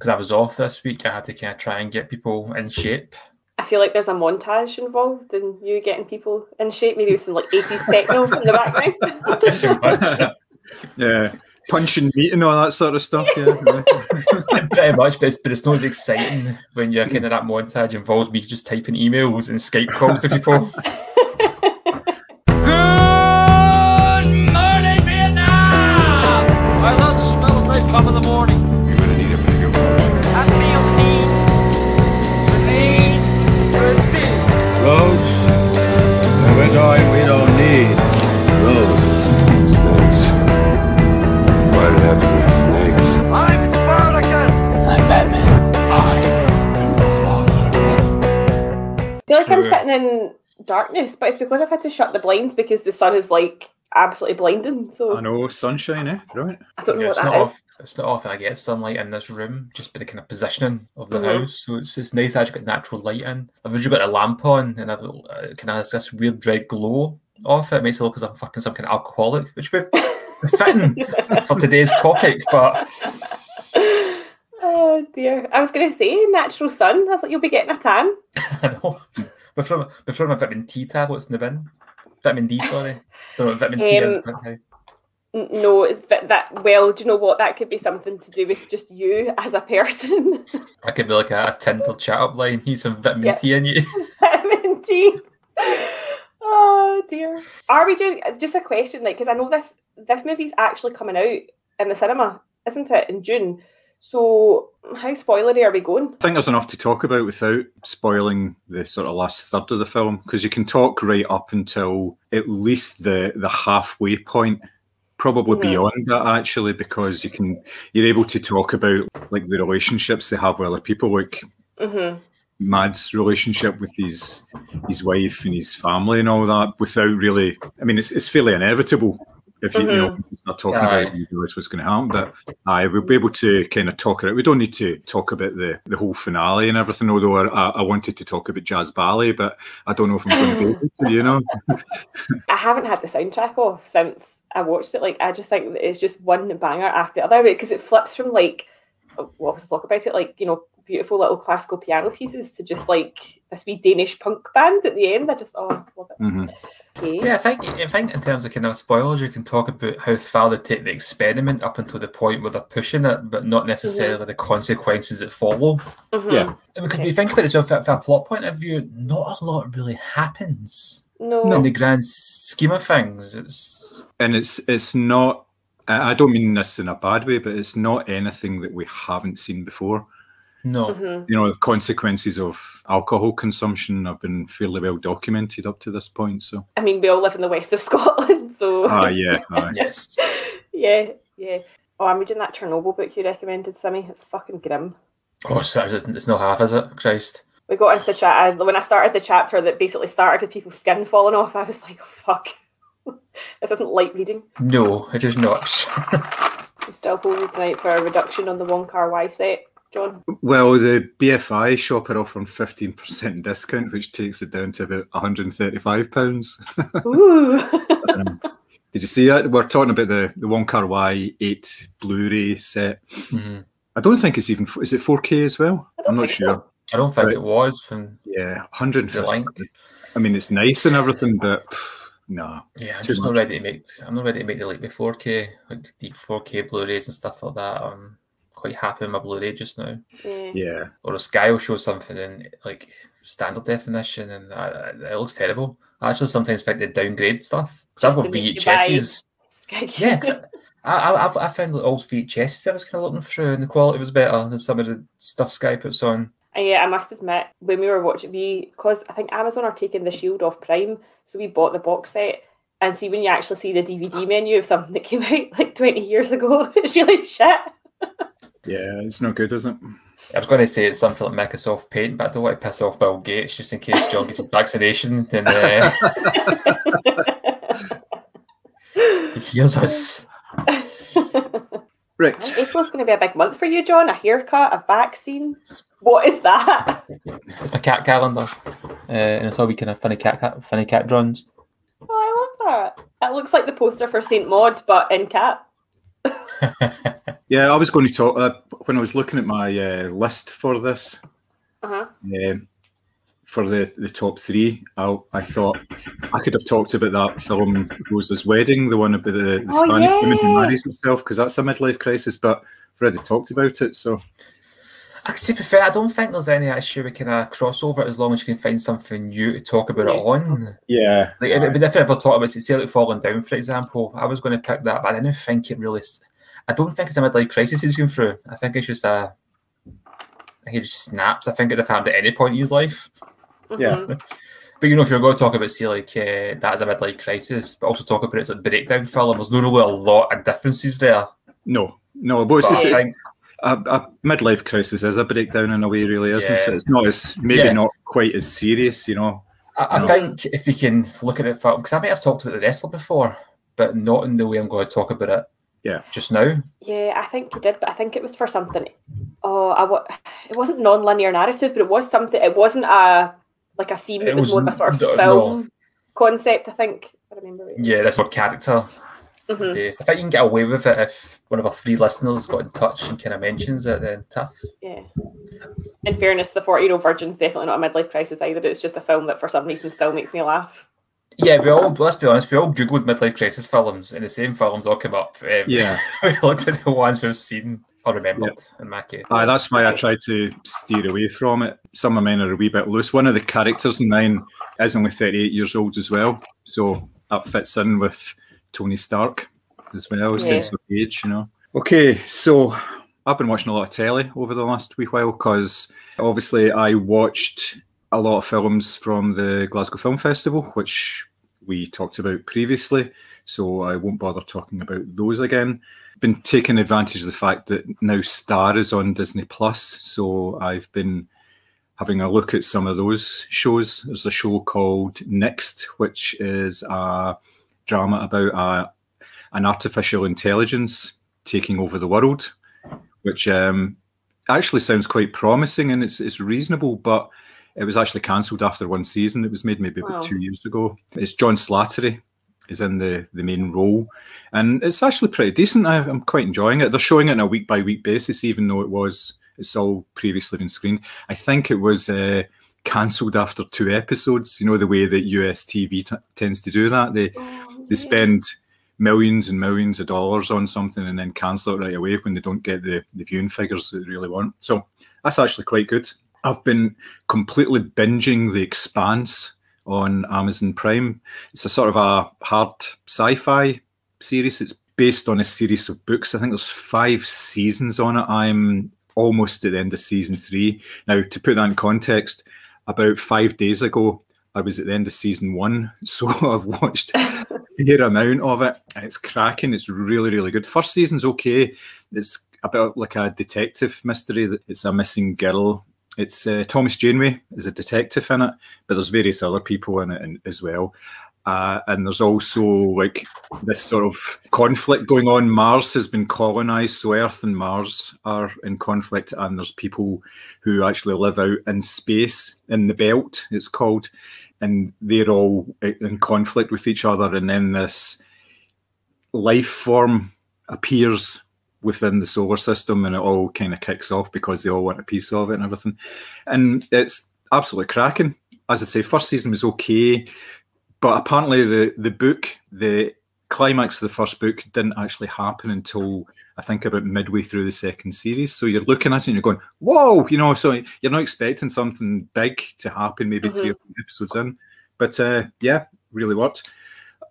because I was off this week, I had to kind of try and get people in shape. I feel like there's a montage involved in you getting people in shape, maybe with some like 80s techno in the background. yeah. Punching meat and all that sort of stuff, yeah. Pretty much, but it's, but it's not as exciting when you're kind of that montage involves me just typing emails and Skype calls to people. Darkness, but it's because I've had to shut the blinds because the sun is like absolutely blinding. So I know sunshine, eh? Right. I don't know Yeah, what it's that not is. off, it's not often I get sunlight in this room, just by the kind of positioning of the Mhm. house. So it's, it's nice to actually get natural light in. I've usually got a lamp on and I've uh, kind of this weird red glow off it. It makes it look as if I'm fucking some kind of alcoholic, which would be fitting for today's topic. But Oh dear. I was going to say natural sun. I was like, you'll be getting a tan. I know. Before, before my vitamin T tablets in the bin. Vitamin D, sorry. Don't know what vitamin T is, Um, but hey. No, it's that, that. Well, do you know what? That could be something to do with just you as a person. I could be like a, a Tinder chat up line. Need some vitamin Yeah. T in you. Vitamin D. Oh dear. Are we doing just a question? Like, because I know this this movie's actually coming out in the cinema, isn't it, in June? So, how spoilery are we going? I think there's enough to talk about without spoiling the sort of last third of the film because you can talk right up until at least the the halfway point, probably Mhm. beyond that actually, because you can you're able to talk about like the relationships they have with other people, like hmm Mad's relationship with his his wife and his family and all that, without really. I mean, it's it's fairly inevitable if you, you know start talking Aye. about it, you realize what's going to happen. But I we'll be able to kind of talk about it. We don't need to talk about the the whole finale and everything. Although I, I wanted to talk about Jazz Ballet, but I don't know if I'm going to be able to. You know, I haven't had the soundtrack off since I watched it. Like, I just think that it's just one banger after the other because it flips from like, well, let's talk about it, like, you know, beautiful little classical piano pieces to just like this wee Danish punk band at the end. I just, oh, love it. Mhm. Okay. Yeah, I think I think in terms of kind of spoilers, you can talk about how far they take the experiment up until the point where they're pushing it, but not necessarily the consequences that follow. Mhm. Yeah. And because we think about it as well, from from a plot point of view, not a lot really happens No. in the grand scheme of things. It's and it's it's not. I I don't mean this in a bad way, but it's not anything that we haven't seen before. No, Mhm. you know, the consequences of alcohol consumption have been fairly well documented up to this point. So, I mean, we all live in the west of Scotland, so ah, yeah, aye. yes, yeah, yeah. Oh, I'm reading that Chernobyl book you recommended, Simmy. It's fucking grim. oh, so it's, it's not half, is it? Christ. We got into the chat I, when I started the chapter that basically started with people's skin falling off. I was like, oh, fuck, this isn't light reading. No, it is not. I'm still holding tonight for a reduction on the Wong Kar-wai set, John. Well, the BFI shop are offering fifteen percent discount, which takes it down to about one hundred and thirty-five pounds. Ooh. Did you see that? We're talking about the the Wong Kar-wai eight Blu-ray set. Mhm. I don't think it's even is it four K as well. I don't I'm not sure. so. I don't think Right. it was from Yeah, hundred and the fifty. link. I mean, it's nice and everything, but no. Yeah, I'm Too just not ready to make. I'm not ready to make the leap with 4K, like deep 4K Blu-rays and stuff like that. I'm quite happy with my Blu-ray just now. Yeah. Yeah, Or a Sky will show something in like standard definition, and uh, it looks terrible. I actually sometimes think they downgrade stuff because I've Just got to make VHSs. Sky- Yeah, 'cause I, I, I've- I found that old VHSs I was kind of looking through, and the quality was better than some of the stuff Sky puts on. And yeah, I must admit, when we were watching, we because I think Amazon are taking the Shield off Prime, so we bought the box set. And see when you actually see the DVD menu of something that came out like twenty years ago, it's really shit. yeah, it's not good, is it? I was going to say it's something like Microsoft Paint, but I don't want to piss off Bill Gates just in case John gets his vaccination. Then uh, he hears us. Right. April's going to be a big month for you, John. A haircut, a vaccine. What is that? It's my cat calendar, uh, and it's all we kind of funny cat, cat funny cat drawings. Oh, I love that. It looks like the poster for Saint Maud, but in cat. yeah, I was going to talk uh, when I was looking at my uh, list for this. Uh-huh. Um, for the, the top three, I, I thought I could have talked about that film Rosa's Wedding, the one about the, the Oh, Spanish woman who marries herself, because that's a midlife crisis. But I've already talked about it, so I to be fair, I don't think there's any issue with kind of crossover as long as you can find something new to talk about it on. yeah, Like, if, if I ever talk about, say, like Falling Down, for example, I was going to pick that, but I didn't think it really. S- I don't think it's a midlife crisis he's going through. I think it's just a. He just snaps. I think at the time at any point in his life. Yeah. Mhm. But you know, if you're going to talk about, say, like uh, that is a midlife crisis, but also talk about it as a breakdown film, there's not really a lot of differences there. no, no, but it's, But just, I it's think, a, a midlife crisis is a breakdown in a way, really, isn't it? It's not as maybe Yeah. not quite as serious, you know. I, I No. think if you can look at it, because I might have talked about the wrestler before, but not in the way I'm going to talk about it. Yeah. Just now. Yeah, I think you did, but I think it was for something. Oh, I wa- it wasn't non-linear narrative, but it was something. It wasn't a like a theme. It, It was, more of a sort of no, film concept. I think. I remember. It. Yeah, that's what character Mhm. based. I think you can get away with it if one of our three listeners got in touch and kind of mentions it. Then tough. Yeah. In fairness, the forty-year-old virgin's definitely not a midlife crisis either. It's just a film that, for some reason, still makes me laugh. Yeah, we all let's be honest. We all googled midlife crisis films, and the same films all came up. Um, Yeah. we looked at the ones we've seen or remembered in my case. Aye, that's why I try to steer away from it. Some of mine are a wee bit loose. One of the characters in mine is only 38 years old as well. So that fits in with Tony Stark as well, Yeah. sense of age, you know. Okay, so I've been watching a lot of telly over the last wee while because obviously I watched a lot of films from the Glasgow Film Festival, which we talked about previously. So I won't bother talking about those again been taking advantage of the fact that now Star is on Disney Plus, so I've been having a look at some of those shows. There's a show called Next, which is a drama about a, an artificial intelligence taking over the world, which um, actually sounds quite promising and it's it's reasonable, but it was actually cancelled after one season. It was made maybe about two years ago. It's John Slattery is in the, the main role, and it's actually pretty decent. I, I'm quite enjoying it. They're showing it on a week by week basis, even though it was it's all previously been screened. I think it was uh, cancelled after two episodes. You know the way that US TV t- tends to do that. They they spend millions and millions of dollars on something and then cancel it right away when they don't get the, the viewing figures that they really want. So that's actually quite good. I've been completely binging The Expanse on Amazon Prime. It's a sort of a hard sci-fi series. It's based on a series of books. I think there's five seasons on it. I'm almost at the end of season three. Now, to put that in context, about five days ago, I was at the end of season one, so I've watched a fair amount of it, and it's cracking. It's really, really good. First season's okay. It's about like a detective mystery. It's a missing girl. It's uh, Thomas Janeway is a detective in it, but there's various other people in it in- as well. Uh, and there's also like this sort of conflict going on. Mars has been colonized, so Earth and Mars are in conflict, and there's people who actually live out in space in the belt, it's called, and they're all in conflict with each other. And then this life form appears within the solar system, and it all kind of kicks off because they all want a piece of it and everything. And it's absolutely cracking. As I say, first season was okay but apparently the the book the climax of the first book didn't actually happen until i think about midway through the second series. So you're looking at it and you're going whoa you know so you're not expecting something big to happen maybe three or four episodes in. But uh, yeah really worked.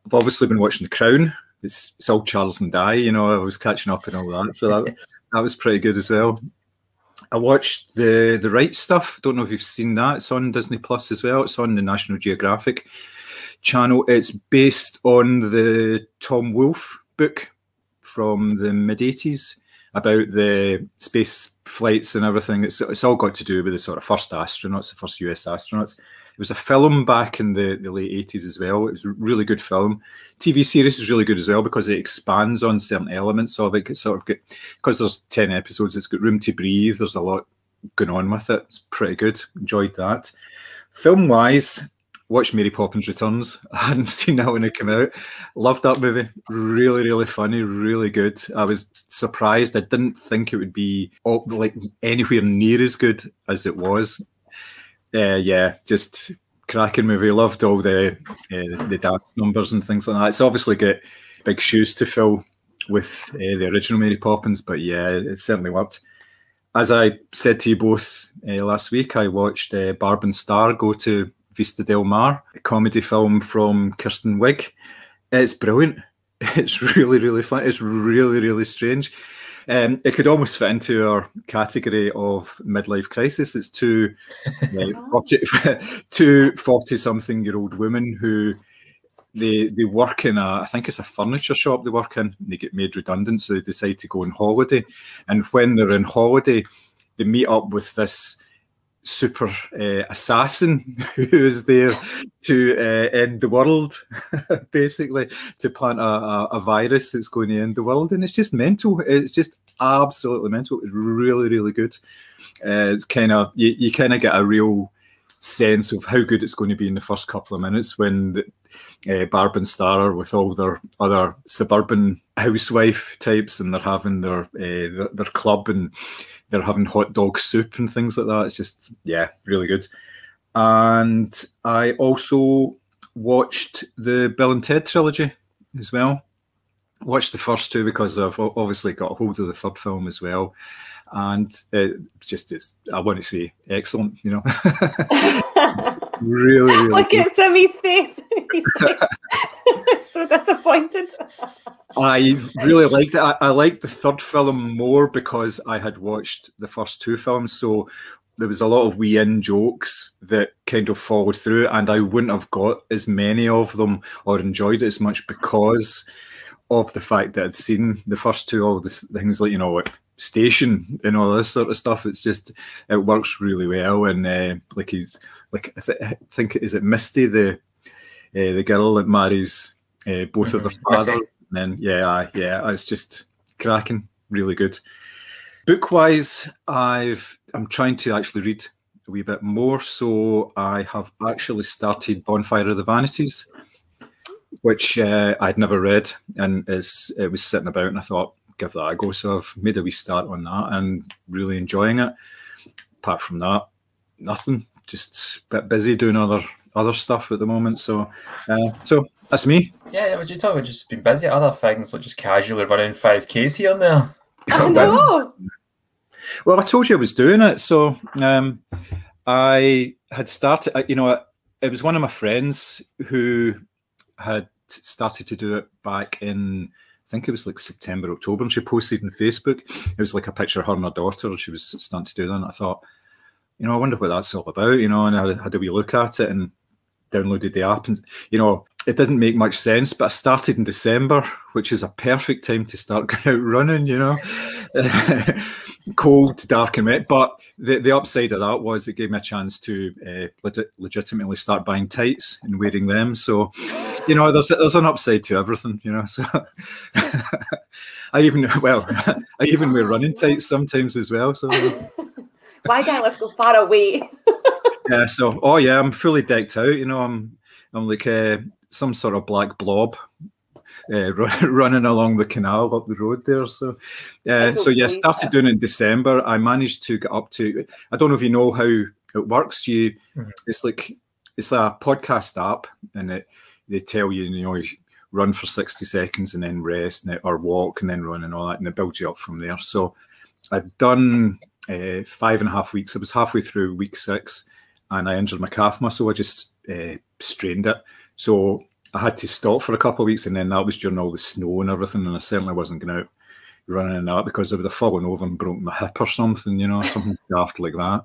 I've obviously been watching the crown it's, it's all charles and di you know i was catching up and all that so that, that was pretty good as well I watched the the right stuff. Don't know if you've seen that. It's on Disney Plus as well. It's on the National Geographic channel. It's based on the Tom Wolfe book from the mid 80s about the space flights and everything. It's, it's all got to do with the sort of first astronauts, the first US astronauts. It was a film back in the, the late 80s as well. It was a really good film. TV series is really good as well because it expands on certain elements of it. It's sort of good because there's 10 episodes, it's got room to breathe. There's a lot going on with it. It's pretty good. Enjoyed that. Film wise, watched Mary Poppins Returns. I hadn't seen that when it came out. Loved that movie. Really, really funny. Really good. I was surprised. I didn't think it would be all, like anywhere near as good as it was. Uh, yeah, just cracking movie. Loved all the uh, the dance numbers and things like that. It's obviously got big shoes to fill with uh, the original Mary Poppins, but yeah, it certainly worked. As I said to you both uh, last week, I watched uh, Barb and Star go to Vista Del Mar, a comedy film from Kristen Wiig. It's brilliant. It's really, really fun. It's really, really strange. Um, it could almost fit into our category of midlife crisis. It's two, uh, 40, two 40 something year old women who they they work in a I think it's a furniture shop they work in. They get made redundant, so they decide to go on holiday. And when they're on holiday, they meet up with this super uh, assassin who is there to uh, end the world, basically, to plant a, a, a, virus that's going to end the world. And it's just mental. It's just absolutely mental. It's really, really good. Uh, it's kind of, you, you kind of get a real sense of how good it's going to be in the first couple of minutes when uh, Barb and Star with all their other suburban housewife types and they're having their, uh, their, their club and they're having hot dog soup and things like that. It's just yeah, really good. And I also watched the Bill and Ted trilogy as well. Watched the first two because I've obviously got a hold of the third film as well, and it just is. I want to say excellent. You know, really, really. Look at Sammy's face. He's so disappointed. I really liked it. I, I liked the third film more because I had watched the first two films. So there was a lot of wee in jokes that kind of followed through, and I wouldn't have got as many of them or enjoyed it as much because of the fact that I'd seen the first two, all the things like, you know, like station and all this sort of stuff. It's just it works really well, and uh, like he's like I, th- I, think is it Missy the uh, the girl that marries uh, both mm-hmm. of their fathers, and then yeah, yeah, it's just cracking, really good. Book wise, I've I'm trying to actually read a wee bit more, so I have actually started Bonfire of the Vanities. Which uh, I'd never read, and is it was sitting about, and I thought give that a go. So I've made a wee start on that and really enjoying it. Apart from that, nothing. Just a bit busy doing other other stuff at the moment. So, uh, so that's me. Yeah, what you talk about? Just been busy. Other things like just casually running five k's here and there. I know. Well, I told you I was doing it. So um, I had started. You know, it was one of my friends who had started to do it back in I think it was like September, October, and she posted on Facebook. It was like a picture of her and her daughter, and she was starting to do that. And I thought, you know, I wonder what that's all about, you know, and I had a wee look at it and downloaded the app. And, you know, it doesn't make much sense, but I started in December, which is a perfect time to start going out running, you know. cold, dark, and wet. But the, the upside of that was it gave me a chance to uh, legit, legitimately start buying tights and wearing them. So, you know, there's there's an upside to everything, you know. So, I even well, I even wear running tights sometimes as well. So, why can't I live so far away? yeah. So, oh yeah, I'm fully decked out. You know, I'm I'm like uh, some sort of black blob uh, running along the canal up the road there. So, uh, so yeah, started doing it in December. I managed to get up to. I don't know if you know how it works. You, mm-hmm. it's like it's a podcast app, and it they tell you, you know, you run for sixty seconds and then rest, or walk and then run and all that, and it builds you up from there. So, I'd done uh, five and a half weeks. I was halfway through week six, and I injured my calf muscle. I just uh, strained it. So I had to stop for a couple of weeks, and then that was during all the snow and everything, and I certainly wasn't going out running in that because I would have fallen over and broken my hip or something, you know, something daft like that.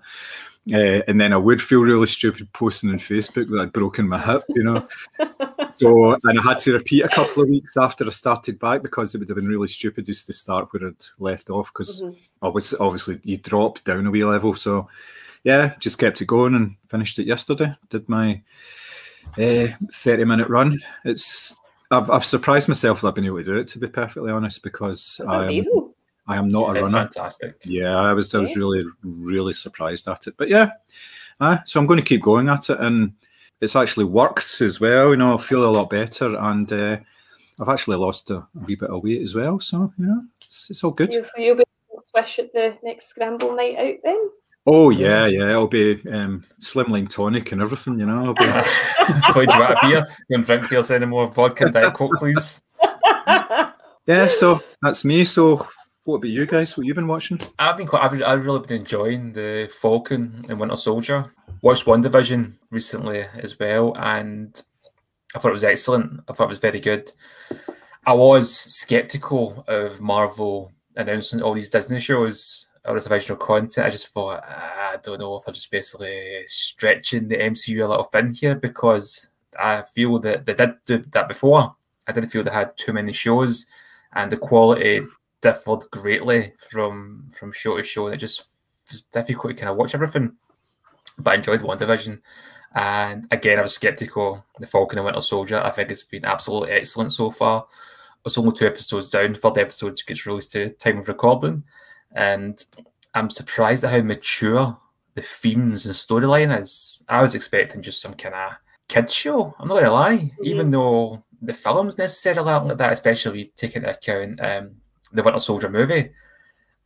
Uh, and then I would feel really stupid posting on Facebook that I'd broken my hip, you know. so, and I had to repeat a couple of weeks after I started back because it would have been really stupid just to start where I'd left off because mm-hmm. I was obviously you dropped down a wee level. So, yeah, just kept it going and finished it yesterday. Did my uh, 30 minute run. It's I've, I've surprised myself that I've been able to do it, to be perfectly honest, because I am, I am not a runner. Fantastic. Yeah, I was I was really really surprised at it. But yeah, uh, so I'm going to keep going at it, and it's actually worked as well. You know, I feel a lot better, and uh, I've actually lost a, a, wee bit of weight as well. So you know, it's, it's all good. So you'll be swish at the next scramble night out then. Oh yeah, yeah. It'll be um, slimline tonic and everything. You know. I'll be... Would you want a beer? You don't drink beers anymore. Vodka, diet coke, please. yeah. So that's me. So what about you guys? What you been watching? I've been quite. I've, I've really been enjoying the Falcon and Winter Soldier. Watched WandaVision recently as well, and I thought it was excellent. I thought it was very good. I was skeptical of Marvel announcing all these Disney shows or this original content. I just thought ah, I don't know if they're just basically stretching the MCU a little thin here because I feel that they did do that before. I didn't feel they had too many shows, and the quality differed greatly from from show to show, and it just was difficult to kind of watch everything. But I enjoyed WandaVision. And again, I was skeptical. The Falcon and Winter Soldier, I think it's been absolutely excellent so far. It's only two episodes down. Third episode gets released to time of recording, and I'm surprised at how mature the themes and storyline is. I was expecting just some kind of kids show. I'm not gonna lie, mm-hmm. even though the film's necessarily like that, especially if you take into account um, the Winter Soldier movie.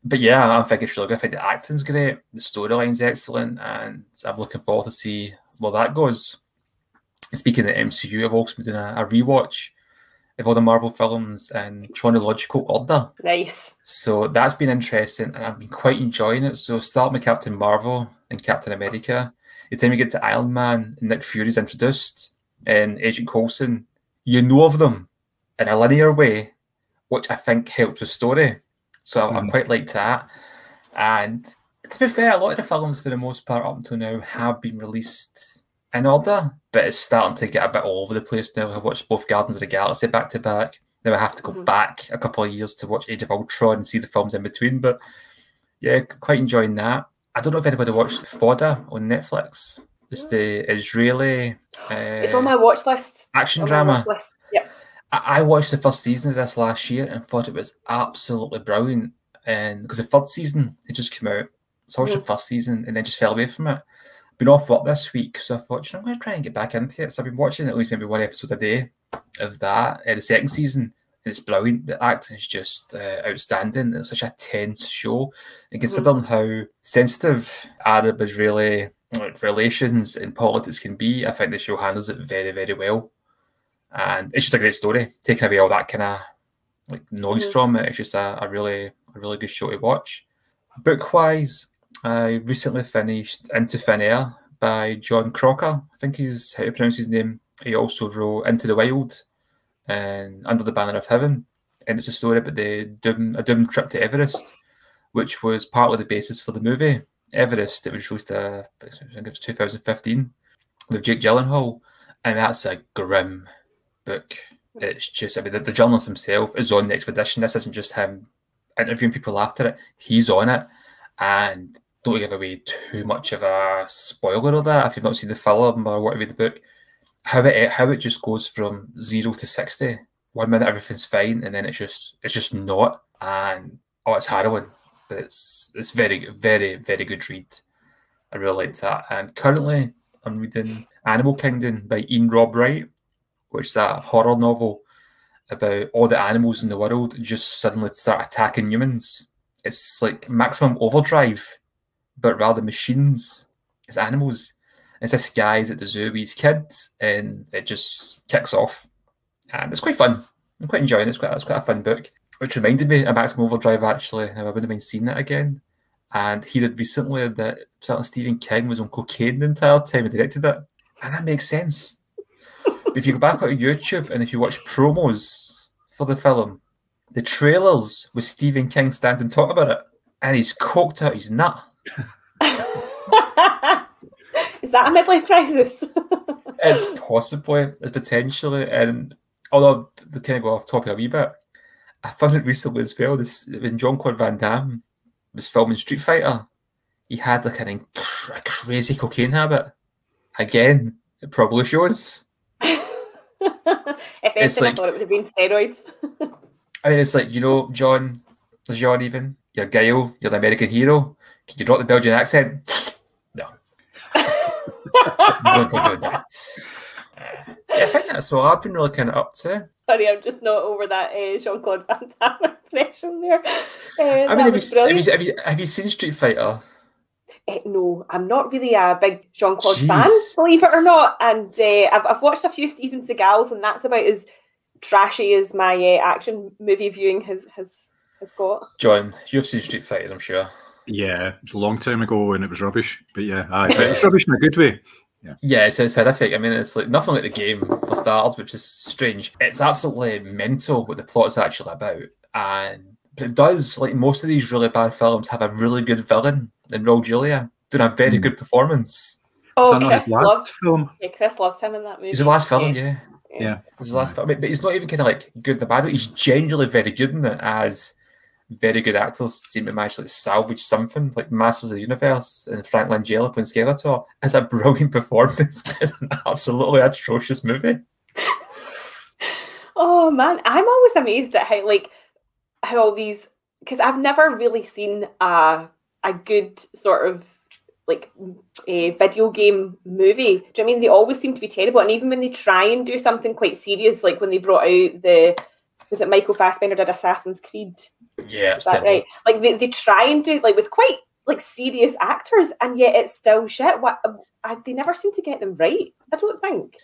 But yeah, I think it's really good. I think the acting's great, the storyline's excellent, and I'm looking forward to see where that goes. Speaking of the MCU, I've also been doing a, a rewatch of all the Marvel films in chronological order. Nice. So that's been interesting, and I've been quite enjoying it. So start with Captain Marvel and Captain America. The time you get to Iron Man and Nick Fury's introduced, and Agent Coulson, you know of them in a linear way which I think helps the story. So mm. I, I hmm. quite liked that. And to be fair, a lot of the films, for the most part, up until now, have been released in order, but it's starting to get a bit all over the place now. I've watched both Guardians of the Galaxy back to back. Now I have to go mm-hmm. back a couple of years to watch Age of Ultron and see the films in between. But yeah, quite enjoying that. I don't know if anybody watched Fauda on Netflix. It's the Israeli. Uh, it's on my watch list. Action drama. List. I, watched the first season of this last year and thought it was absolutely brilliant. And because the third season it just came out, so I watched mm. the first season and then just fell away from it. Been off work this week, so I thought, you know, I'm going to try and get back into it. So I've been watching at least maybe one episode a day of that. Uh, the second season, and it's brilliant. The acting is just uh, outstanding. It's such a tense show, and considering mm. how sensitive Arab-Israeli relations and politics can be, I think the show handles it very, very well and it's just a great story. Taking away all that kind of like noise mm-hmm. from it, it's just a, a, really a really good show to watch. Book wise, I recently finished Into Thin Air by Jon Krakauer. I think he's how to pronounce his name. He also wrote Into the Wild and Under the Banner of Heaven, and it's a story about the doom a doomed trip to Everest, which was partly the basis for the movie Everest. It was released, uh, I think it was 2015 with Jake Gyllenhaal, and that's a grim book. It's just, I mean, the, the journalist himself is on the expedition. This isn't just him interviewing people after it. He's on it. And don't give away too much of a spoiler of that if you've not seen the film or whatever the book. How it how it just goes from zero to sixty. One minute everything's fine, and then it's just it's just not. And oh, it's harrowing, but it's it's very very very good read. I really liked that. And currently, I'm reading Animal Kingdom by Iain Rob Wright which is a horror novel about all the animals in the world just suddenly start attacking humans. It's like maximum overdrive, but rather machines. It's animals. It's this guy's at the zoo with his kids, and it just kicks off. And it's quite fun. I'm quite enjoying it. It's quite, it's quite a fun book. Which reminded me of Maximum Overdrive, actually. I wouldn't have been seeing it again. And he did recently that Stephen King was on cocaine the entire time he directed it. And that makes sense if you go back on YouTube and if you watch promos for the film, the trailers with Stephen King standing talking about it, and he's coked out his nut. Is that a midlife crisis? it's possibly, it's potentially, and although the kind of go off topic a wee bit, I found it recently as well. This when Jean-Claude Van Damme was filming Street Fighter, he had like an inc- a crazy cocaine habit. Again, it probably shows. if anything, like, I thought it would have been steroids. I mean, it's like you know, John, there's John, even you're Guile, you're the American hero. Can you drop the Belgian accent? No. don't, do that. Yeah, I think that's what I've been really kind of up to. Sorry, I'm just not over that uh, Jean Claude Van Damme impression there. Uh, I mean, have you, have, you, have, you, have you seen Street Fighter? Eh, no, I'm not really a big Jean Claude fan, believe it or not. And uh, I've, I've watched a few Steven Seagals, and that's about as trashy as my uh, action movie viewing has has has got. John, you've seen Street Fighter, I'm sure. Yeah, it's a long time ago and it was rubbish. But yeah, aye, but it's rubbish in a good way. Yeah, it's, it's horrific. I mean, it's like nothing like the game for starters, which is strange. It's absolutely mental what the plot's actually about. And but it does, like most of these really bad films, have a really good villain in Raul Julia doing a very Hmm. good performance. It's Oh, not Chris his last loves film. yeah, Chris loves him in that movie. He's the last film, yeah. Yeah. It was the last film, but he's not even kind of like good in the bad. way. He's genuinely very good in it, as very good actors seem to manage to like salvage something. Like Masters of the Universe and Frank Langella and Skeletor. It's a brilliant performance, it's an absolutely atrocious movie. Oh man, I'm always amazed at how like how all these because I've never really seen a a good sort of like a video game movie. Do you know I mean they always seem to be terrible? And even when they try and do something quite serious, like when they brought out the was it Michael Fassbender did Assassin's Creed? Yeah, it's Is that right? Like they, they try and do like with quite like serious actors, and yet it's still shit. What I, they never seem to get them right. I don't think.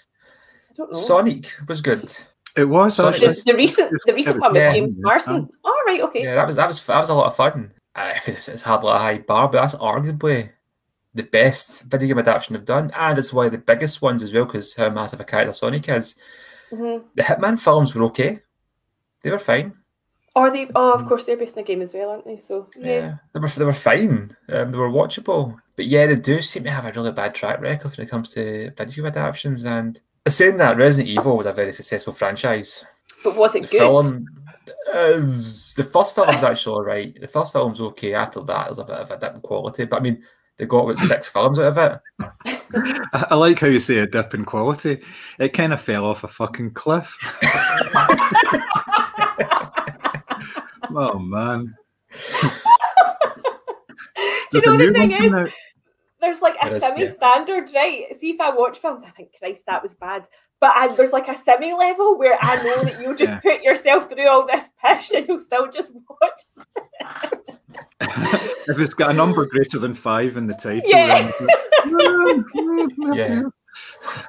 I don't know. Sonic was good. It was Sonic actually. the, the recent the recent was- one with yeah. James Marsden. All right, okay. Yeah, that was that was that was a lot of fun. I mean, it's, it's hardly a high bar, but that's arguably the best video game adaptation they've done, and it's one of the biggest ones as well because how massive a character Sonic is. Mhm. The Hitman films were okay; they were fine. Or they, oh, of course, they're based in the game as well, aren't they? So Yeah, yeah, they were they were fine. Um, they were watchable, but yeah, they do seem to have a really bad track record when it comes to video adaptations. And saying that, Resident Evil was a very successful franchise. but was it The good? film, uh, the first film's actually alright. The first film's okay. After that, there's a bit of a dip in quality. But I mean, they got about six films out of it. I I like how you say a dip in quality. It kind of fell off a fucking cliff. oh man. Do you There's know the thing is, out. there's like a There is, yeah. semi-standard, right? See if I watch films, I think Christ, that was bad. But I, there's like a semi-level where I know that you'll just put yourself through all this pish and you'll still just watch. if it's got a number greater than five in the title, Yeah. then- Yeah.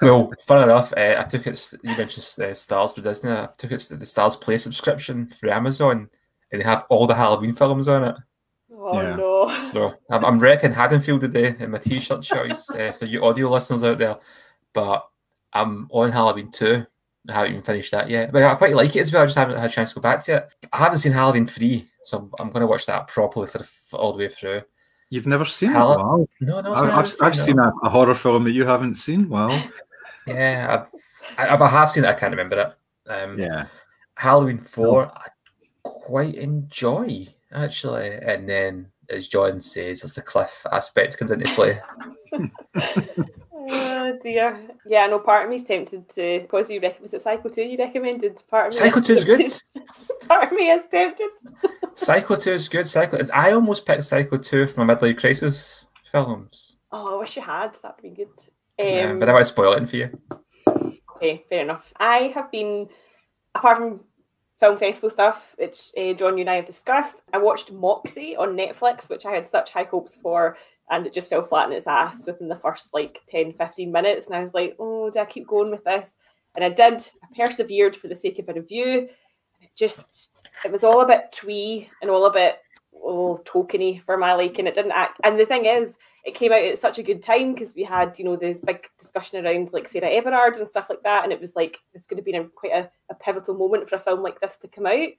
Well, fun enough, uh, I took it. You mentioned uh, Stars for Disney. I took it to the StarzPlay subscription through Amazon, and they have all the Halloween films on it. Oh Yeah. no. So I'm, I'm wrecking Haddonfield today in my t-shirt choice uh, for you audio listeners out there. But I'm on Halloween 2. I haven't even finished that yet. But I quite like it as well. I just haven't had a chance to go back to it. I haven't seen Halloween 3, so I'm, I'm going to watch that properly for, the, for all the way through. You've never seen Hell- it? Wow. No, no, I- I've, I've seen a, a horror film that you haven't seen. Wow. Yeah, I, I, I have seen it. I can't remember it. Um, Yeah. Halloween 4, I quite enjoy, actually. And then, as John says, as the cliff aspect comes into play. Oh dear. Yeah, no, part of me's tempted to because you rec- was it Psycho 2 you recommended? Part of me Psycho 2 is good. part of me is tempted. Psycho 2 is good. Psycho I almost picked Psycho 2 from my midlife crisis films. Oh, I wish you had. That'd be good. Um, Um, but I might spoil it for you. Okay, fair enough. I have been, apart from film festival stuff, which uh, John, you and I have discussed, I watched Moxie on Netflix, which I had such high hopes for, and it just fell flat on its ass within the first like 10, 15 minutes. And I was like, oh, do I keep going with this? And I did. I persevered for the sake of a review. It just, it was all a bit twee and all a bit oh, tokeny for my liking. It didn't act. And the thing is, it came out at such a good time because we had, you know, the big discussion around like Sarah Everard and stuff like that. And it was like, it's going to be a, quite a, a pivotal moment for a film like this to come out.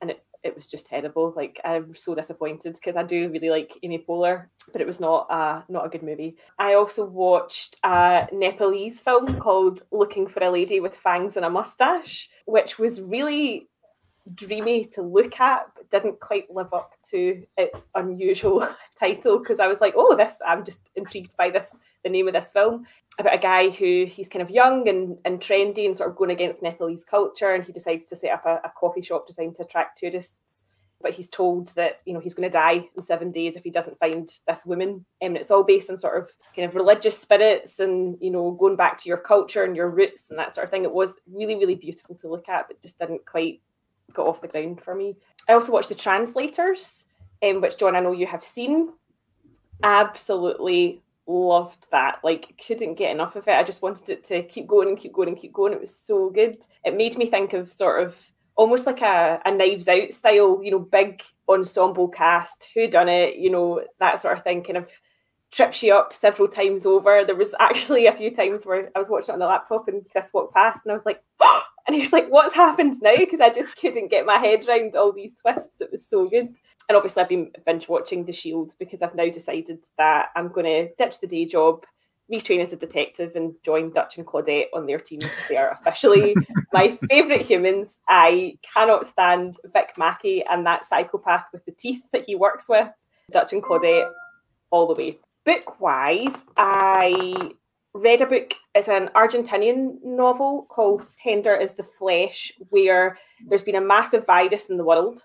And it, it was just terrible. Like I'm so disappointed because I do really like Amy Poehler, but it was not uh, not a good movie. I also watched a Nepalese film called Looking for a Lady with Fangs and a Mustache, which was really dreamy to look at, but didn't quite live up to its unusual title because I was like, oh, this, I'm just intrigued by this, the name of this film about a guy who he's kind of young and, and trendy and sort of going against Nepalese culture. And he decides to set up a, a coffee shop designed to attract tourists but he's told that you know he's going to die in seven days if he doesn't find this woman. Um, and it's all based on sort of kind of religious spirits and you know going back to your culture and your roots and that sort of thing. It was really really beautiful to look at, but just didn't quite got off the ground for me. I also watched the translators, um, which John I know you have seen. Absolutely loved that. Like, couldn't get enough of it. I just wanted it to keep going and keep going and keep going. It was so good. It made me think of sort of almost like a, a knives out style, you know, big ensemble cast, who done it, you know, that sort of thing kind of trips you up several times over. There was actually a few times where I was watching it on the laptop and Chris walked past and I was like, oh! And he was like, what's happened now? Because I just couldn't get my head around all these twists. It was so good. And obviously I've been binge watching The Shield because I've now decided that I'm going to ditch the day job retrain as a detective and join Dutch and Claudette on their team because they are officially my favourite humans. I cannot stand Vic Mackey and that psychopath with the teeth that he works with. Dutch and Claudette all the way. Book wise, I read a book. It's an Argentinian novel called Tender is the Flesh, where there's been a massive virus in the world.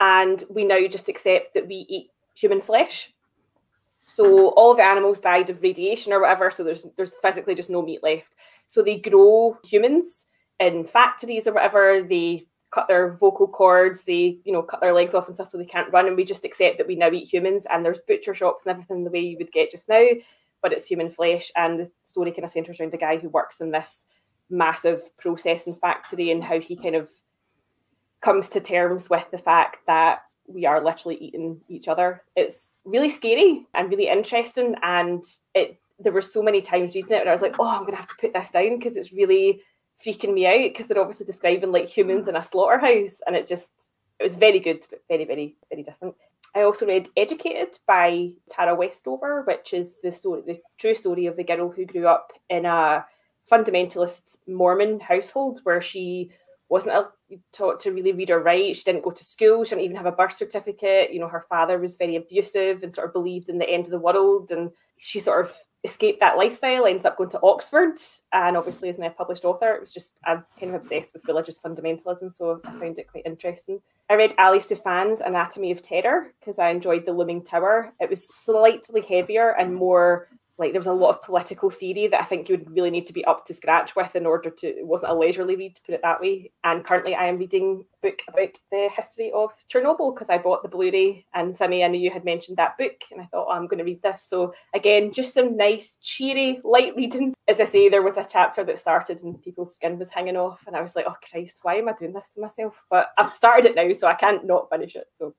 And we now just accept that we eat human flesh so all the animals died of radiation or whatever. So there's there's physically just no meat left. So they grow humans in factories or whatever. They cut their vocal cords. They you know cut their legs off and stuff so they can't run. And we just accept that we now eat humans. And there's butcher shops and everything the way you would get just now, but it's human flesh. And the story kind of centers around a guy who works in this massive processing factory and how he kind of comes to terms with the fact that we are literally eating each other. It's really scary and really interesting. And it there were so many times reading it and I was like, oh, I'm gonna have to put this down because it's really freaking me out because they're obviously describing like humans in a slaughterhouse and it just it was very good but very very very different i also read educated by tara westover which is the story the true story of the girl who grew up in a fundamentalist mormon household where she wasn't taught to really read or write. She didn't go to school. She didn't even have a birth certificate. You know, her father was very abusive and sort of believed in the end of the world. And she sort of escaped that lifestyle, ends up going to Oxford, and obviously now a published author. It was just, I'm kind of obsessed with religious fundamentalism, so I found it quite interesting. I read Ali Soufan's Anatomy of Terror because I enjoyed The Looming Tower. It was slightly heavier and more like there was a lot of political theory that I think you would really need to be up to scratch with in order to it wasn't a leisurely read to put it that way. And currently I am reading a book about the history of Chernobyl because I bought the Blu-ray and Sammy, I knew you had mentioned that book and I thought, oh, I'm going to read this. So again, just some nice, cheery, light reading. As I say, there was a chapter that started and people's skin was hanging off and I was like, oh Christ, why am I doing this to myself? But I've started it now, so I can't not finish it. So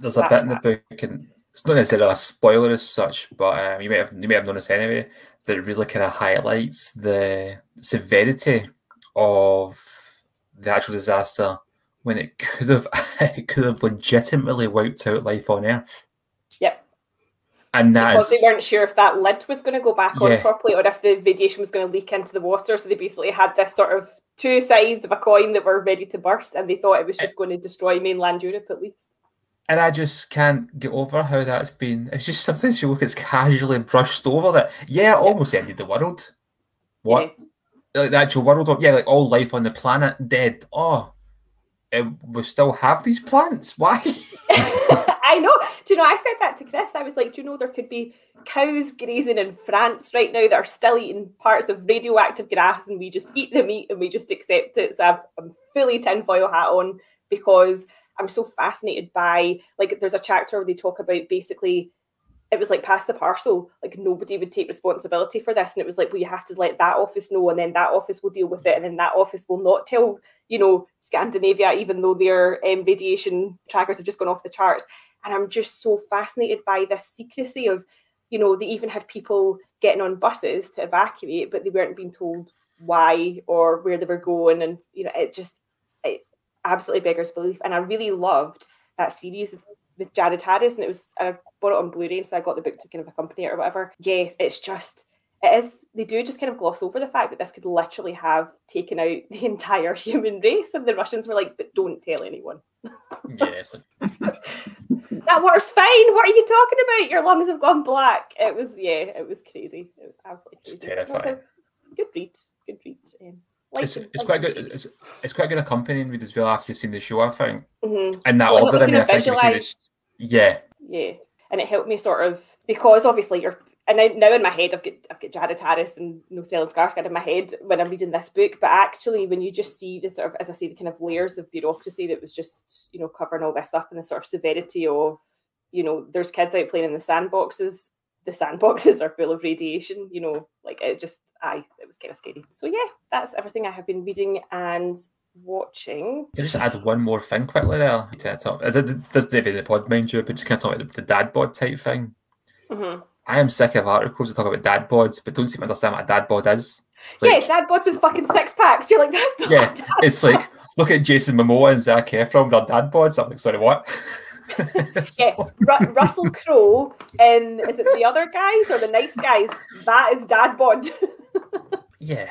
there's a bit in the book and it's not necessarily a spoiler as such, but um, you may have you may have noticed anyway that it really kind of highlights the severity of the actual disaster when it could have it could have legitimately wiped out life on Earth. Yep. And that because they weren't sure if that lid was going to go back on properly or if the radiation was going to leak into the water. So they basically had this sort of two sides of a coin that were ready to burst, and they thought it was just going to destroy mainland Europe at least and I just can't get over how that's been. It's just sometimes you look, it's casually brushed over that. Yeah, it almost ended the world. What? Yeah. Like the actual world? Yeah, like all life on the planet dead. Oh, eh, we still have these plants. Why? I know. Do you know? I said that to Chris. I was like, do you know there could be cows grazing in France right now that are still eating parts of radioactive grass, and we just eat the meat and we just accept it. So I've I'm fully tinfoil hat on because I'm so fascinated by like there's a chapter where they talk about basically it was like pass the parcel like nobody would take responsibility for this and it was like well you have to let that office know and then that office will deal with it and then that office will not tell you know scandinavia even though their um, radiation trackers have just gone off the charts. And i'm just so fascinated by this secrecy of you know they even had people getting on buses to evacuate but they weren't being told why or where they were going and you know it just absolutely beggars belief. And I really loved that series with, with Jared Harris, and it was I bought it on Blu-ray, so I got the book to kind of accompany it or whatever. Yeah, it's just it is they do just kind of gloss over the fact that this could literally have taken out the entire human race, and the Russians were like, "But don't tell anyone." yes. that works fine. What are you talking about? Your lungs have gone black. It was yeah, it was crazy. It was absolutely crazy. It's terrifying. Good read. Good read. Um, Like, It's, it's like- quite good. It's, it's quite good accompanying read as well after you've seen the show. I think Mhm. in that Well, order. I mean, I think you've seen visualise- this. Yeah, Yeah, and it helped me sort of because obviously you're and I, now in my head I've got I've got Jared Harris and No Stellan Skarsgård in my head when I'm reading this book, but actually when you just see the sort of as I say the kind of layers of bureaucracy that was just you know covering all this up and the sort of severity of you know there's kids out playing in the sandboxes. The sandboxes are full of radiation. You know, like it just I it was kind of scary. So yeah, that's everything I have been reading and watching. Can I just add one more thing quickly there? To talk, is it does David the pod mind you, but just kind of talk about the, the dad bod type thing. hmm I am sick of articles that talk about dad bods, but don't seem to understand what a dad bod is. Like, yeah, dad bod with fucking six packs. You're like that's not. Yeah, it's like look at Jason Momoa and Zac Efron, they're dad bods. I'm like, sorry, what? Yeah, Ru- Russell Crowe and is it the other guys or the nice guys? That is dad bod. yeah,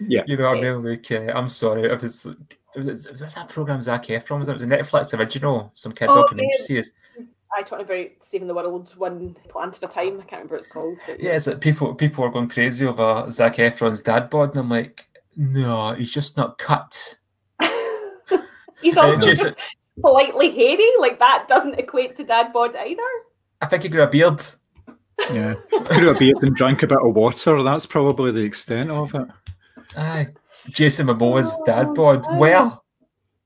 Yeah. You know what I mean? Like, uh, I'm sorry, it was. It was, it was that program Zac Efron was? in? It was a Netflix original, some kid Oh, documentary yeah. series. I talking about saving the world one plant at a time. I can't remember what it's called. But Yeah, it's like people people are going crazy over Zac Efron's dad bod, and I'm like, no, he's just not cut. He's also just politely hairy. Like that doesn't equate to dad bod either. I think he grew a beard. Yeah. Grew a beard and drank a bit of water. That's probably the extent of it. Aye. Jason Momoa's Oh, dad bod. man. Where?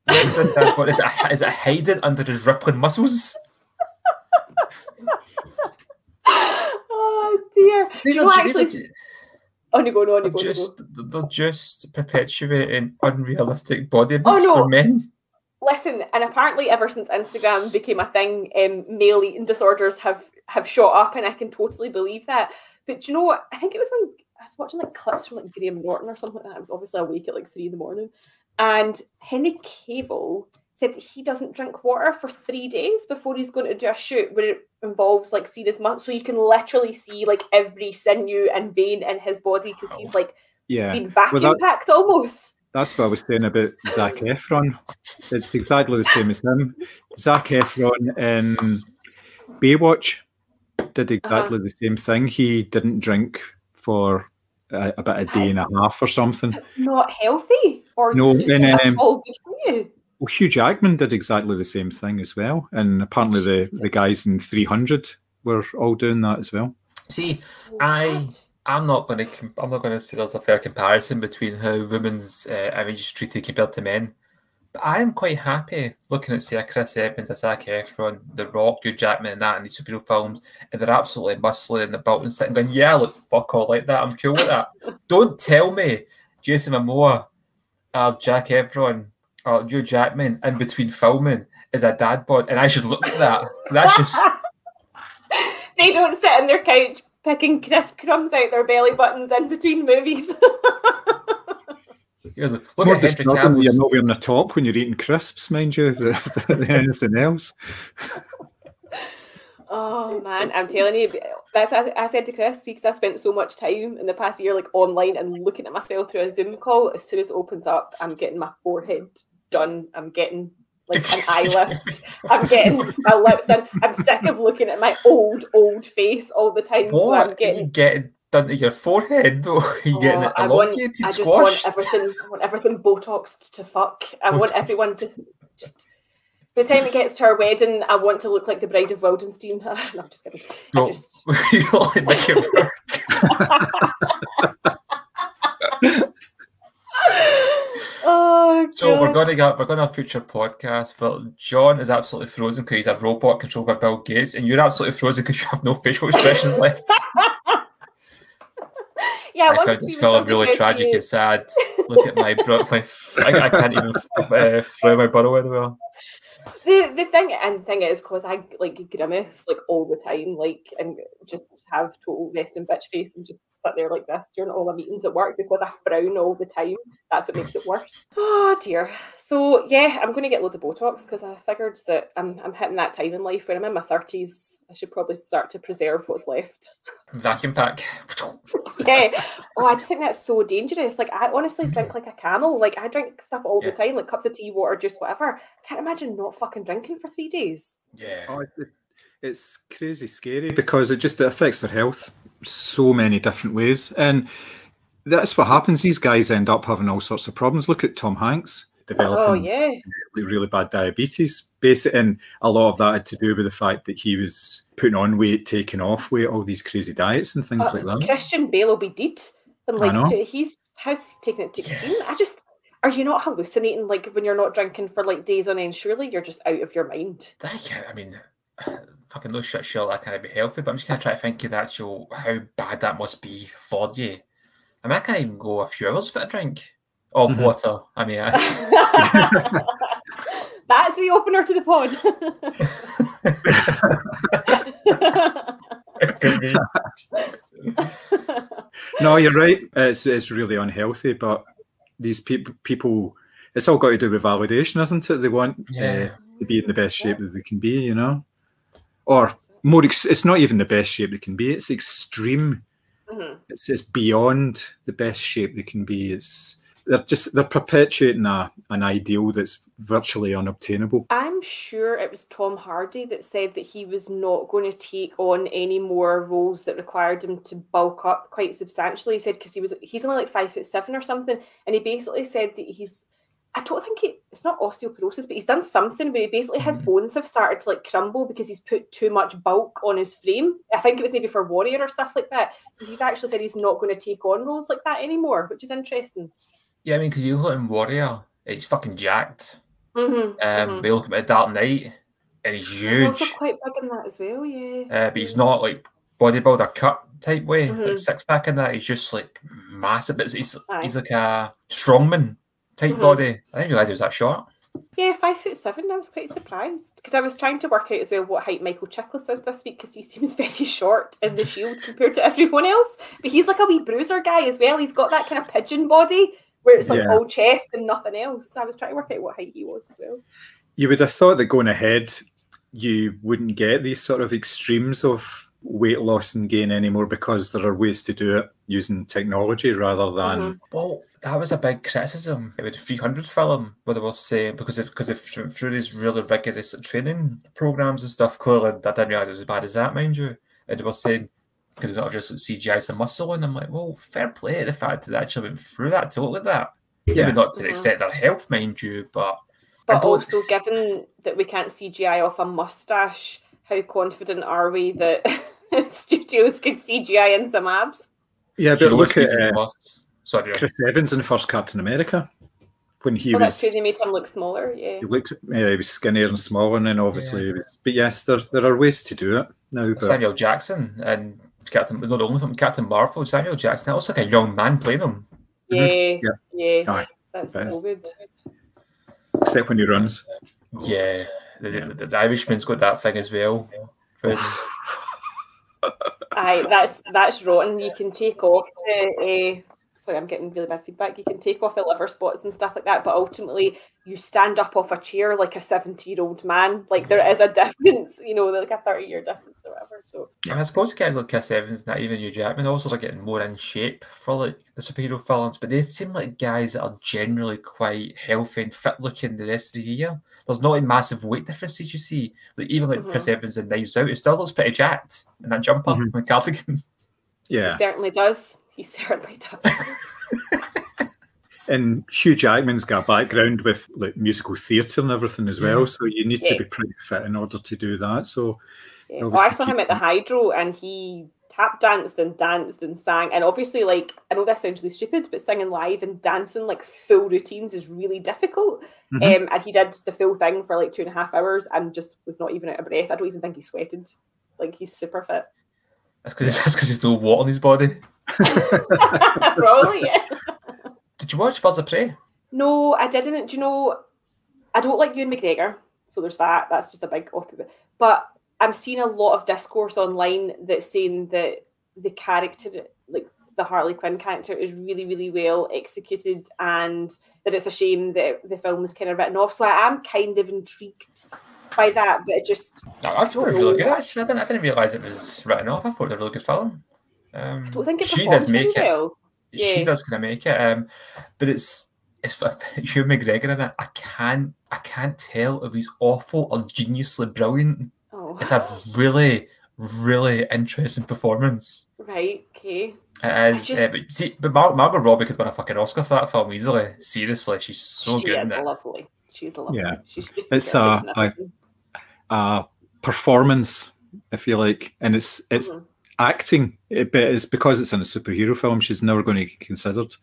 Where is this dad bod? Is it, is it hiding under his rippling muscles? Oh dear. These are, actually, these are, on you oh, go, on you they're go, on you go. just they're just perpetuating unrealistic body Oh, no. for men. Listen, and apparently, ever since Instagram became a thing, um, male eating disorders have have shot up, and I can totally believe that. But do you know what? I think it was on. I was watching like clips from like Graham Norton or something like that. I was obviously awake at like three in the morning, and Henry Cavill said that he doesn't drink water for three days before he's going to do a shoot where it involves like serious muscle. So you can literally see like every sinew and vein in his body because he's like Yeah. been vacuum that- packed almost. That's what I was saying about Zac Efron. It's exactly the same as him. Zac Efron in Baywatch did exactly the same thing. He didn't drink for a, about a day and a half or something. It's not healthy, or No, you just and, think um, all good for you. Well, Hugh Jackman did exactly the same thing as well, and apparently the, the guys in 300 were all doing that as well. See, I bad. I'm not going to I'm not going to say there's a fair comparison between how women's uh, image is treated compared to men. But I am quite happy looking at say a Chris Evans, a Zac Efron, The Rock, Hugh Jackman, and that in these superhero films, and they're absolutely muscly and the belt and sitting going, yeah, look, fuck all like that. I'm cool with that. Don't tell me Jason Momoa or Jack Efron or Hugh Jackman in between filming is a dad bod, and I should look at that. That's just they don't sit on their couch picking crisp crumbs out their belly buttons in between movies. here's a, look More at Henry disturbing that you're not wearing a top when you're eating crisps, mind you, than anything else. oh man, I'm telling you, that's I, I said to Chris because I spent so much time in the past year like online and looking at myself through a Zoom call. As soon as it opens up, I'm getting my forehead done. I'm getting like an eye lift. I'm getting my lips done. I'm sick of looking at my old, old face all the time. So I'm What? Are you getting getting done to your forehead? Or are you oh, getting Oh, it I want, I just want everything. I want everything botoxed to fuck. I want everyone to just. By the time it gets to our wedding, I want to look like the bride of Wildenstein. no, I'm just kidding. I No. just, you look like Mickey Rourke. Oh, So we're going to get we're going to have future podcast. But John is absolutely frozen because he's a robot controlled by Bill Gates, and you're absolutely frozen because you have no facial expressions left. yeah, I found this film really tragic and sad. Look at my bro- my I, I can't even uh, throw my burrow anywhere. the the thing and thing is because I like grimace like all the time, like and just have total resting bitch face and just sit there like this during all the meetings at work because I frown all the time. That's what makes it worse. Oh dear. So yeah, I'm going to get loads of Botox because I figured that I'm I'm hitting that time in life when I'm in my thirties. I should probably start to preserve what's left. Vacuum pack. yeah. Oh, I just think that's so dangerous. Like I honestly drink like a camel. Like I drink stuff all Yeah. the time, like cups of tea, water, juice, whatever. I can't imagine not fucking drinking for three days. Yeah. Oh, it's crazy scary because it just affects their health so many different ways. And that's what happens. These guys end up having all sorts of problems. Look at Tom Hanks developing Oh yeah. really, really bad diabetes. Basically, and a lot of that had to do with the fact that he was putting on weight, taking off weight, all these crazy diets and things Uh, like that. Christian Bale will be dead, and I know. like to- he's has taken it to extreme. I just are you not hallucinating like when you're not drinking for like days on end? Surely you're just out of your mind. I can't, I mean, fucking no shit, sure, that can't be healthy, but I'm just going to try to think of the actual how bad that must be for you. I mean, I can't even go a few hours without a drink of Mhm. water. I mean, it's, That's the opener to the pod. it could be. No, you're right. It's it's really unhealthy, but these people people it's all got to do with validation, isn't it? They want Yeah. uh, to be in the best shape that they can be, you know, or more. Ex- it's not even the best shape they can be. It's extreme. Mhm. It's it's beyond the best shape they can be. It's they're just they're perpetuating a, an ideal that's virtually unobtainable. I'm sure it was Tom Hardy that said that he was not going to take on any more roles that required him to bulk up quite substantially. He said because he was he's only like five foot seven or something, and he basically said that he's. I don't think it, it's not osteoporosis, but he's done something where he basically his Mhm. bones have started to like crumble because he's put too much bulk on his frame. I think it was maybe for Warrior or stuff like that. So he's actually said he's not going to take on roles like that anymore, which is interesting. Yeah, I mean, because you look at Warrior, he's fucking jacked. Mm-hmm, Um, But you look at Dark Knight, and he's He's also huge. quite big in that as well, yeah. Uh, but he's not like bodybuilder cut type way, like Mhm. six pack in that. He's just like massive. But he's Aye. he's like a strongman type Mhm. body. I didn't realize he was that short. Yeah, five foot seven. I was quite surprised because I was trying to work out as well what height Michael Chiklis is this week because he seems very short in the Shield compared to everyone else. But he's like a wee bruiser guy as well. He's got that kind of pigeon body where it's like Yeah. all chest and nothing else. So I was trying to work out what height he was as well. You would have thought that going ahead, you wouldn't get these sort of extremes of weight loss and gain anymore because there are ways to do it using technology rather than Mhm. Well, that was a big criticism It with the 300 film, where they were saying because if because if through through these really rigorous training programs and stuff, clearly I didn't realize it was as bad as that, mind you. And they were saying because it's not just CGI some muscle, and I'm like, well, fair play the fact that they actually went through that to look at that. Yeah. Maybe not to the Mhm. extent of their health, mind you, but But also, given that we can't CGI off a mustache, how confident are we that studios could CGI in some abs? yeah. But looks look at uh. Sorry, Chris Evans in the first Captain America when he Oh, that's was true. They made him look smaller. Yeah. he looked yeah, he was skinnier and smaller, and then obviously he was. But yes, there there are ways to do it now. But Samuel Jackson and Captain, not only from Captain Marvel, Samuel Jackson. That looks like a young man playing him. Yeah, Mhm. Yeah. yeah, Aye, that's best. so good. except when he runs. Yeah, the, Yeah. the, the Irishman's got that thing as well. But Aye, that's that's rotten. You can take off the. Uh, sorry, I'm getting really bad feedback. You can take off the liver spots and stuff like that, but ultimately you stand up off a chair like a seventy-year-old man. Like there is a difference, you know, like a thirty-year difference or whatever. So I suppose guys like Chris Evans, not even Hugh Jackman, also are getting more in shape for like the superhero films. But they seem like guys that are generally quite healthy and fit looking the rest of the year. There's not a massive weight differences you see. Like even like Chris Evans and Knives Out, it still looks pretty jacked in that jumper Mhm. and cardigan. Yeah, he Yeah, certainly does. He certainly does. and Hugh Jackman's got a background with like musical theatre and everything as well, Yeah. so you need Yeah. to be pretty fit in order to do that. So Yeah. Well, I saw him at the Hydro and he tap danced and danced and sang. And obviously, like, I know this sounds really stupid, but singing live and dancing like full routines is really difficult. Mhm. Um, and he did the full thing for like two and a half hours and just was not even out of breath. I don't even think he sweated. Like, he's super fit. That's because that's because there's no water in his body. Probably, yeah. Did you watch Birds of Prey? No, I didn't. Do you know, I don't like Ewan McGregor. So there's that. That's just a big off. But I'm seeing a lot of discourse online that's saying that the character, like the Harley Quinn character, is really, really well executed and that it's a shame that the film was kind of written off. So I am kind of intrigued by that, but it just, I I thought it was really good actually. I didn't, I didn't realise it was written off. I thought it was a really good film. Um, I don't think she does make it. well. She does kind of make it. Um, but it's it's for Ewan McGregor in it. I can't I can't tell if he's awful or geniusly brilliant. Oh, It's a really really interesting performance. Right. Okay. It is, just- uh, but see, but Mar- Margot Robbie could win a fucking Oscar for that film easily. Seriously, she's so she good is in it. lovely. She's lovely. Yeah. She's just It's, a, in I- everything. uh, performance, if you like, and it's it's Mhm. acting, it, but it's because it's in a superhero film. She's never going to get considered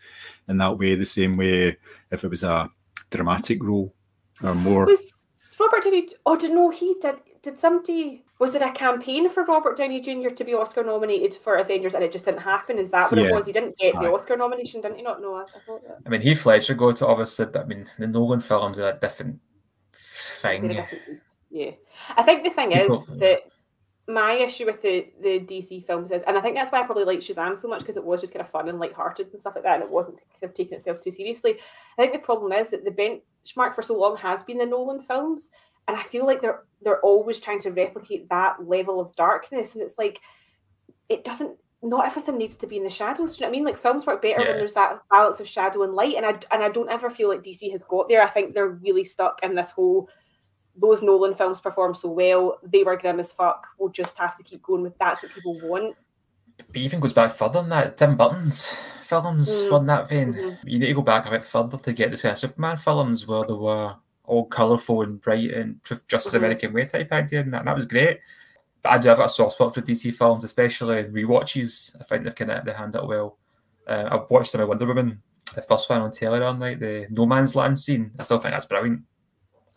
in that way. The same way if it was a dramatic role or more. Was Robert Downey? Oh, did no, he did. Did somebody? Was there a campaign for Robert Downey Jr. to be Oscar nominated for Avengers, and it just didn't happen? Is that what Yeah. it was? He didn't get the Oscar nomination, didn't he? Not know. I thought that. I mean, Heath Ledger got it obviously, but I mean, the Nolan films are a different a thing. different. Yeah, I think the thing People- is that my issue with the the DC films is, and I think that's why I probably like Shazam so much because it was just kind of fun and light-hearted and stuff like that, and it wasn't kind of taking itself too seriously. I think the problem is that the benchmark for so long has been the Nolan films, and I feel like they're they're always trying to replicate that level of darkness, and it's like it doesn't. Not everything needs to be in the shadows. Do you know what I mean? Like films work better Yeah. when there's that balance of shadow and light, and I and I don't ever feel like DC has got there. I think they're really stuck in this whole those Nolan films perform so well, they were grim as fuck. We'll just have to keep going with that's what people want. But even goes back further than that. Tim Burton's films Mm. were in that vein. Mhm. You need to go back a bit further to get the kind of Superman films where there were all colourful and bright and just Justice Mhm. American Way type idea, and that, and that was great. But I do have a soft spot for DC films, especially rewatches. I think they've kind of they handle it well. Uh, I've watched some of Wonder Woman, the first one on telly on like the No Man's Land scene. I still think that's brilliant.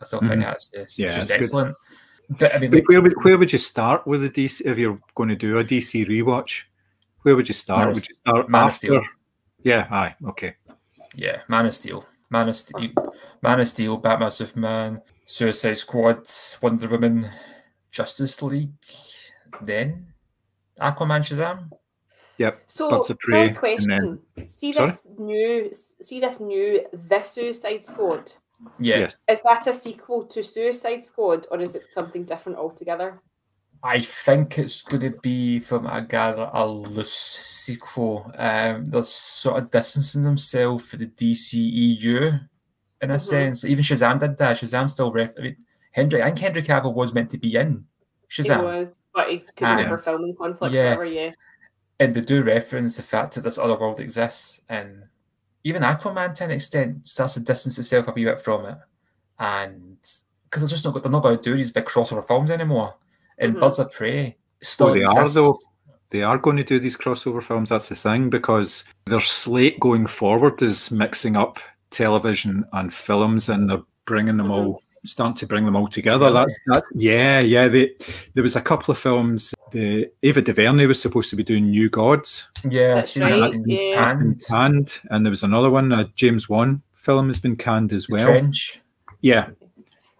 I still think Mhm. that's it's Yeah, just it's good. excellent. But I mean, Where, where would, where would you start with a DC if you're going to do a DC rewatch? Where would you start? Man would you start Man of after? Steel. Yeah, aye, okay. Yeah, Man of Steel, Man of Steel, Man of Steel, Batman, Superman, Suicide Squad, Wonder Woman, Justice League, then Aquaman, Shazam. Yep. So, Birds of fair Prey, and then- question. See Sorry? this new, see this new, The Suicide Squad. Yeah, Yes. Is that a sequel to Suicide Squad, or is it something different altogether? I think it's going to be, from I gather, a loose sequel. Um, they're sort of distancing themselves for the DCEU in a Mhm. sense. Even Shazam did that. Shazam still ref. I mean, Henry, I think Henry Cavill was meant to be in Shazam. was, but he couldn't And- over filming conflicts. Yeah. Whatever, yeah. and they do reference the fact that this other world exists, and even Aquaman to an extent starts to distance itself a wee bit from it, and because they're just not they're not going to do these big crossover films anymore. And Mhm. Birds of Prey still Oh, they are, though. They are going to do these crossover films. That's the thing because their slate going forward is mixing up television and films, and they're bringing them all, starting to bring them all together. Really? That's that's yeah, yeah. They, there was a couple of films. The Ava DuVernay was supposed to be doing New Gods, Yeah, That's seen right, that yeah. It's been Canned. canned, and there was another one. A James Wan film has been canned as The well. Trench. Yeah,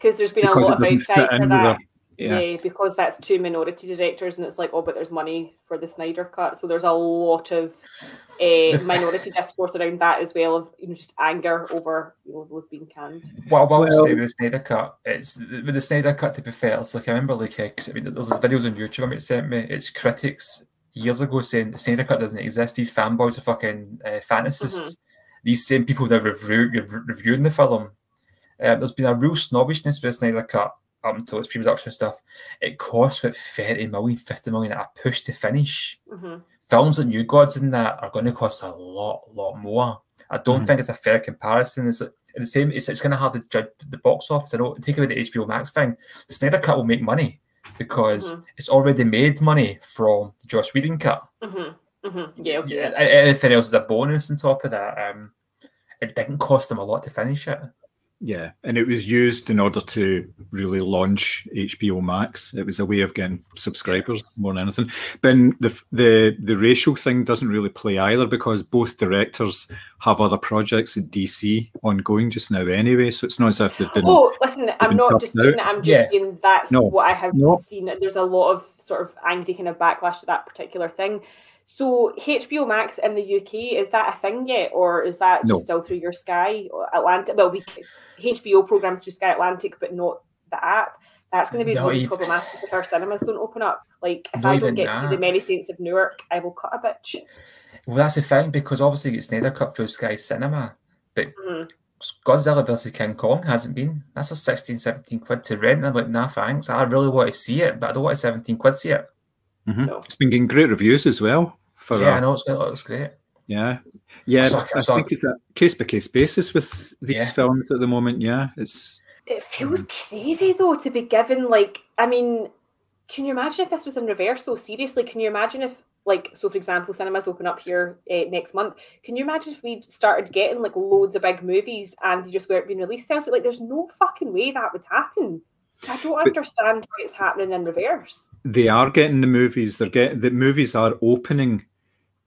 Because there's been a lot of doesn't outcry for in with that. Their- yeah. Yeah. because that's two minority directors, and it's like, oh, but there's money for the Snyder cut, so there's a lot of uh, minority discourse around that as well, of you know just anger over you know those being canned. What I will Well- say with the Snyder Cut, it's with the Snyder Cut. To be fair, it's like I remember, like, 'cause, I mean, there's videos on YouTube. I mean, sent me. It's critics years ago saying the Snyder Cut doesn't exist. These fanboys are fucking uh, fantasists. These same people that review rev- reviewing the film. Uh, there's been a real snobbishness with the Snyder Cut up until its pre-production stuff. It costs about 30 million, 50 million at a push to finish. hmm films like New Gods in that are going to cost a lot, lot more. I don't Mhm. think it's a fair comparison. It's like- the same. It's, it's going to have to judge the box office. I don't take away the HBO Max thing. The Snyder Cut will make money because Mhm. it's already made money from the Joss Whedon cut. hmm hmm Yeah, okay. Yeah, anything else is a bonus on top of that. Um, it didn't cost them a lot to finish it. Yeah, and it was used in order to really launch HBO Max. It was a way of getting subscribers more than anything. But the the the racial thing doesn't really play either because both directors have other projects at DC ongoing just now anyway. So it's not as if they've been. Oh, listen, I'm not just saying that. I'm just Yeah. saying that's No. what I have No. seen. That there's a lot of sort of angry kind of backlash to that particular thing. So HBO Max in the UK is that a thing yet, or is that No. just still through your Sky or Atlantic? Well, because HBO programs through Sky Atlantic, but not the app. That's going to be Not really even- problematic if our cinemas don't open up. Like, if Not I don't even get to see the that. Many Saints of Newark, I will cut a bitch. Well, that's the thing because obviously it's neither Cut through Sky Cinema, but Mhm. Godzilla vs King Kong hasn't been. That's a 16, 17 quid to rent. I'm like, nah, thanks. I really want to see it, but I don't want to 17 quid to see it. Mhm. No. It's been getting great reviews as well For Yeah, I know it's it looks great. yeah, yeah. I saw- I, I think it's a case by case basis with these Yeah. films at the moment. Yeah, it's It feels crazy though to be given like I mean, can you imagine if this was in reverse though? Seriously, can you imagine if like so for example, cinemas open up here uh, next month. Can you imagine if we started getting like loads of big movies and they just weren't being released elsewhere? Like, there's no fucking way that would happen. So I don't But- understand why it's happening in reverse. they are getting the movies. They're getting the movies are opening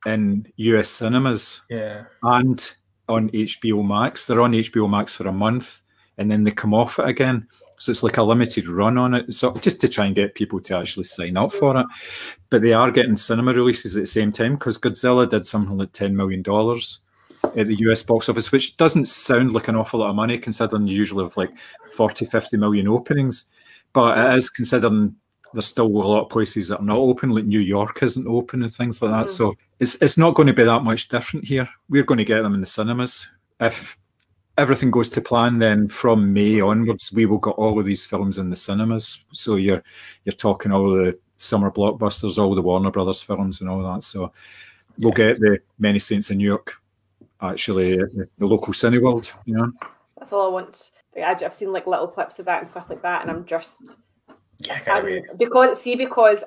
in US cinemas Yeah. and on HBO Max. They're on HBO Max for a month and then they come off it again. So it's like a limited run on it. So just to try and get people to actually sign up for it. But they are getting cinema releases at the same time because Godzilla did something like $10 million at the US box office, which doesn't sound like an awful lot of money considering you usually have like 40, 50 million openings. But it is considering there's still a lot of places that are not open, like New York isn't open and things like that. Mhm. So it's it's not going to be that much different here. We're going to get them in the cinemas. If everything goes to plan, then from May onwards, we will get all of these films in the cinemas. So you're you're talking all the summer blockbusters, all the Warner Brothers films, and all that. So we'll get the Many Saints of Newark, actually, the, the local Cineworld. You know, That's all I want. Like, I- I've seen like little clips of that and stuff like that, and I'm just Yeah, I can't wait. Because see because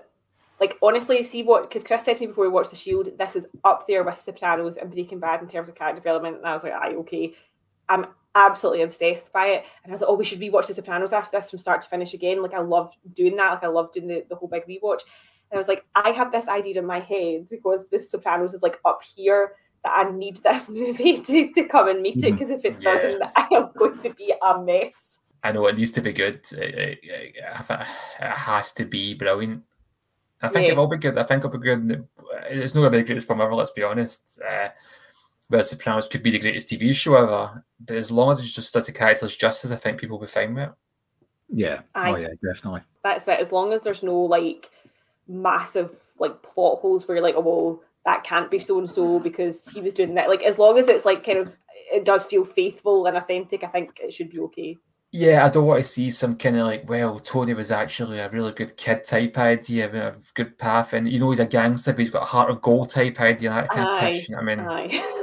like honestly see what because Chris said to me before we watched The Shield this is up there with Sopranos and Breaking Bad in terms of character development and I was like aye okay I'm absolutely obsessed by it and I was like oh we should rewatch The Sopranos after this from start to finish again like I love doing that like I love doing the, the whole big rewatch and I was like I have this idea in my head because The Sopranos is like up here that I need this movie to, to come and meet it mm-hmm. because if it Yeah. doesn't I am going to be a mess I know it needs to be good. Uh, uh, uh, it, it- it- it has to be brilliant. I think Yeah. it will be good. I think it'll be good. It's not going to be the greatest film ever, let's be honest. Uh, but Sopranos could be the greatest TV show ever. But as long as it just does the characters justice, I think people will be fine with it. yeah, Aye. oh yeah, definitely. that's it. As long as there's no like massive like plot holes where you're like, oh well, that can't be so and so because he was doing that. Like as long as it's like kind of it does feel faithful and authentic, I think it should be okay. Yeah, I don't want to see some kind of like, well, Tony was actually a really good kid type idea, a good path, and you know he's a gangster, but he's got a heart of gold type idea. That kind of Aye, pitch, I mean?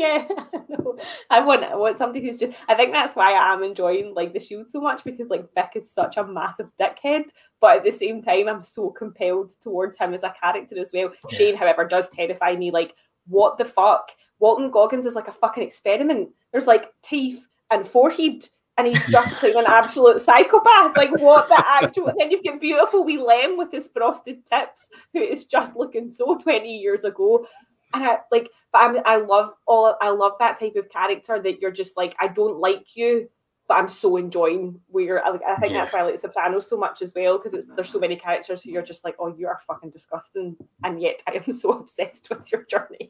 Yeah, no. I want I want somebody who's just. I think that's why I am enjoying like the Shield so much because like Vic is such a massive dickhead, but at the same time I'm so compelled towards him as a character as well. Yeah. Shane, however, does terrify me. Like, what the fuck? Walton Goggins is like a fucking experiment. There's like teeth and forehead. And he's just playing an absolute psychopath. Like what the actual? Then you've got beautiful wee Lem with his frosted tips, who is just looking so twenty years ago and I like, but I'm, I love all, I love that type of character that you're just like, I don't like you, but I'm so enjoying where. I, I think that's why I like Sopranos so much as well because it's there's so mm-hmm. many characters who you're just like, oh, you are fucking disgusting, and yet I am so obsessed with your journey.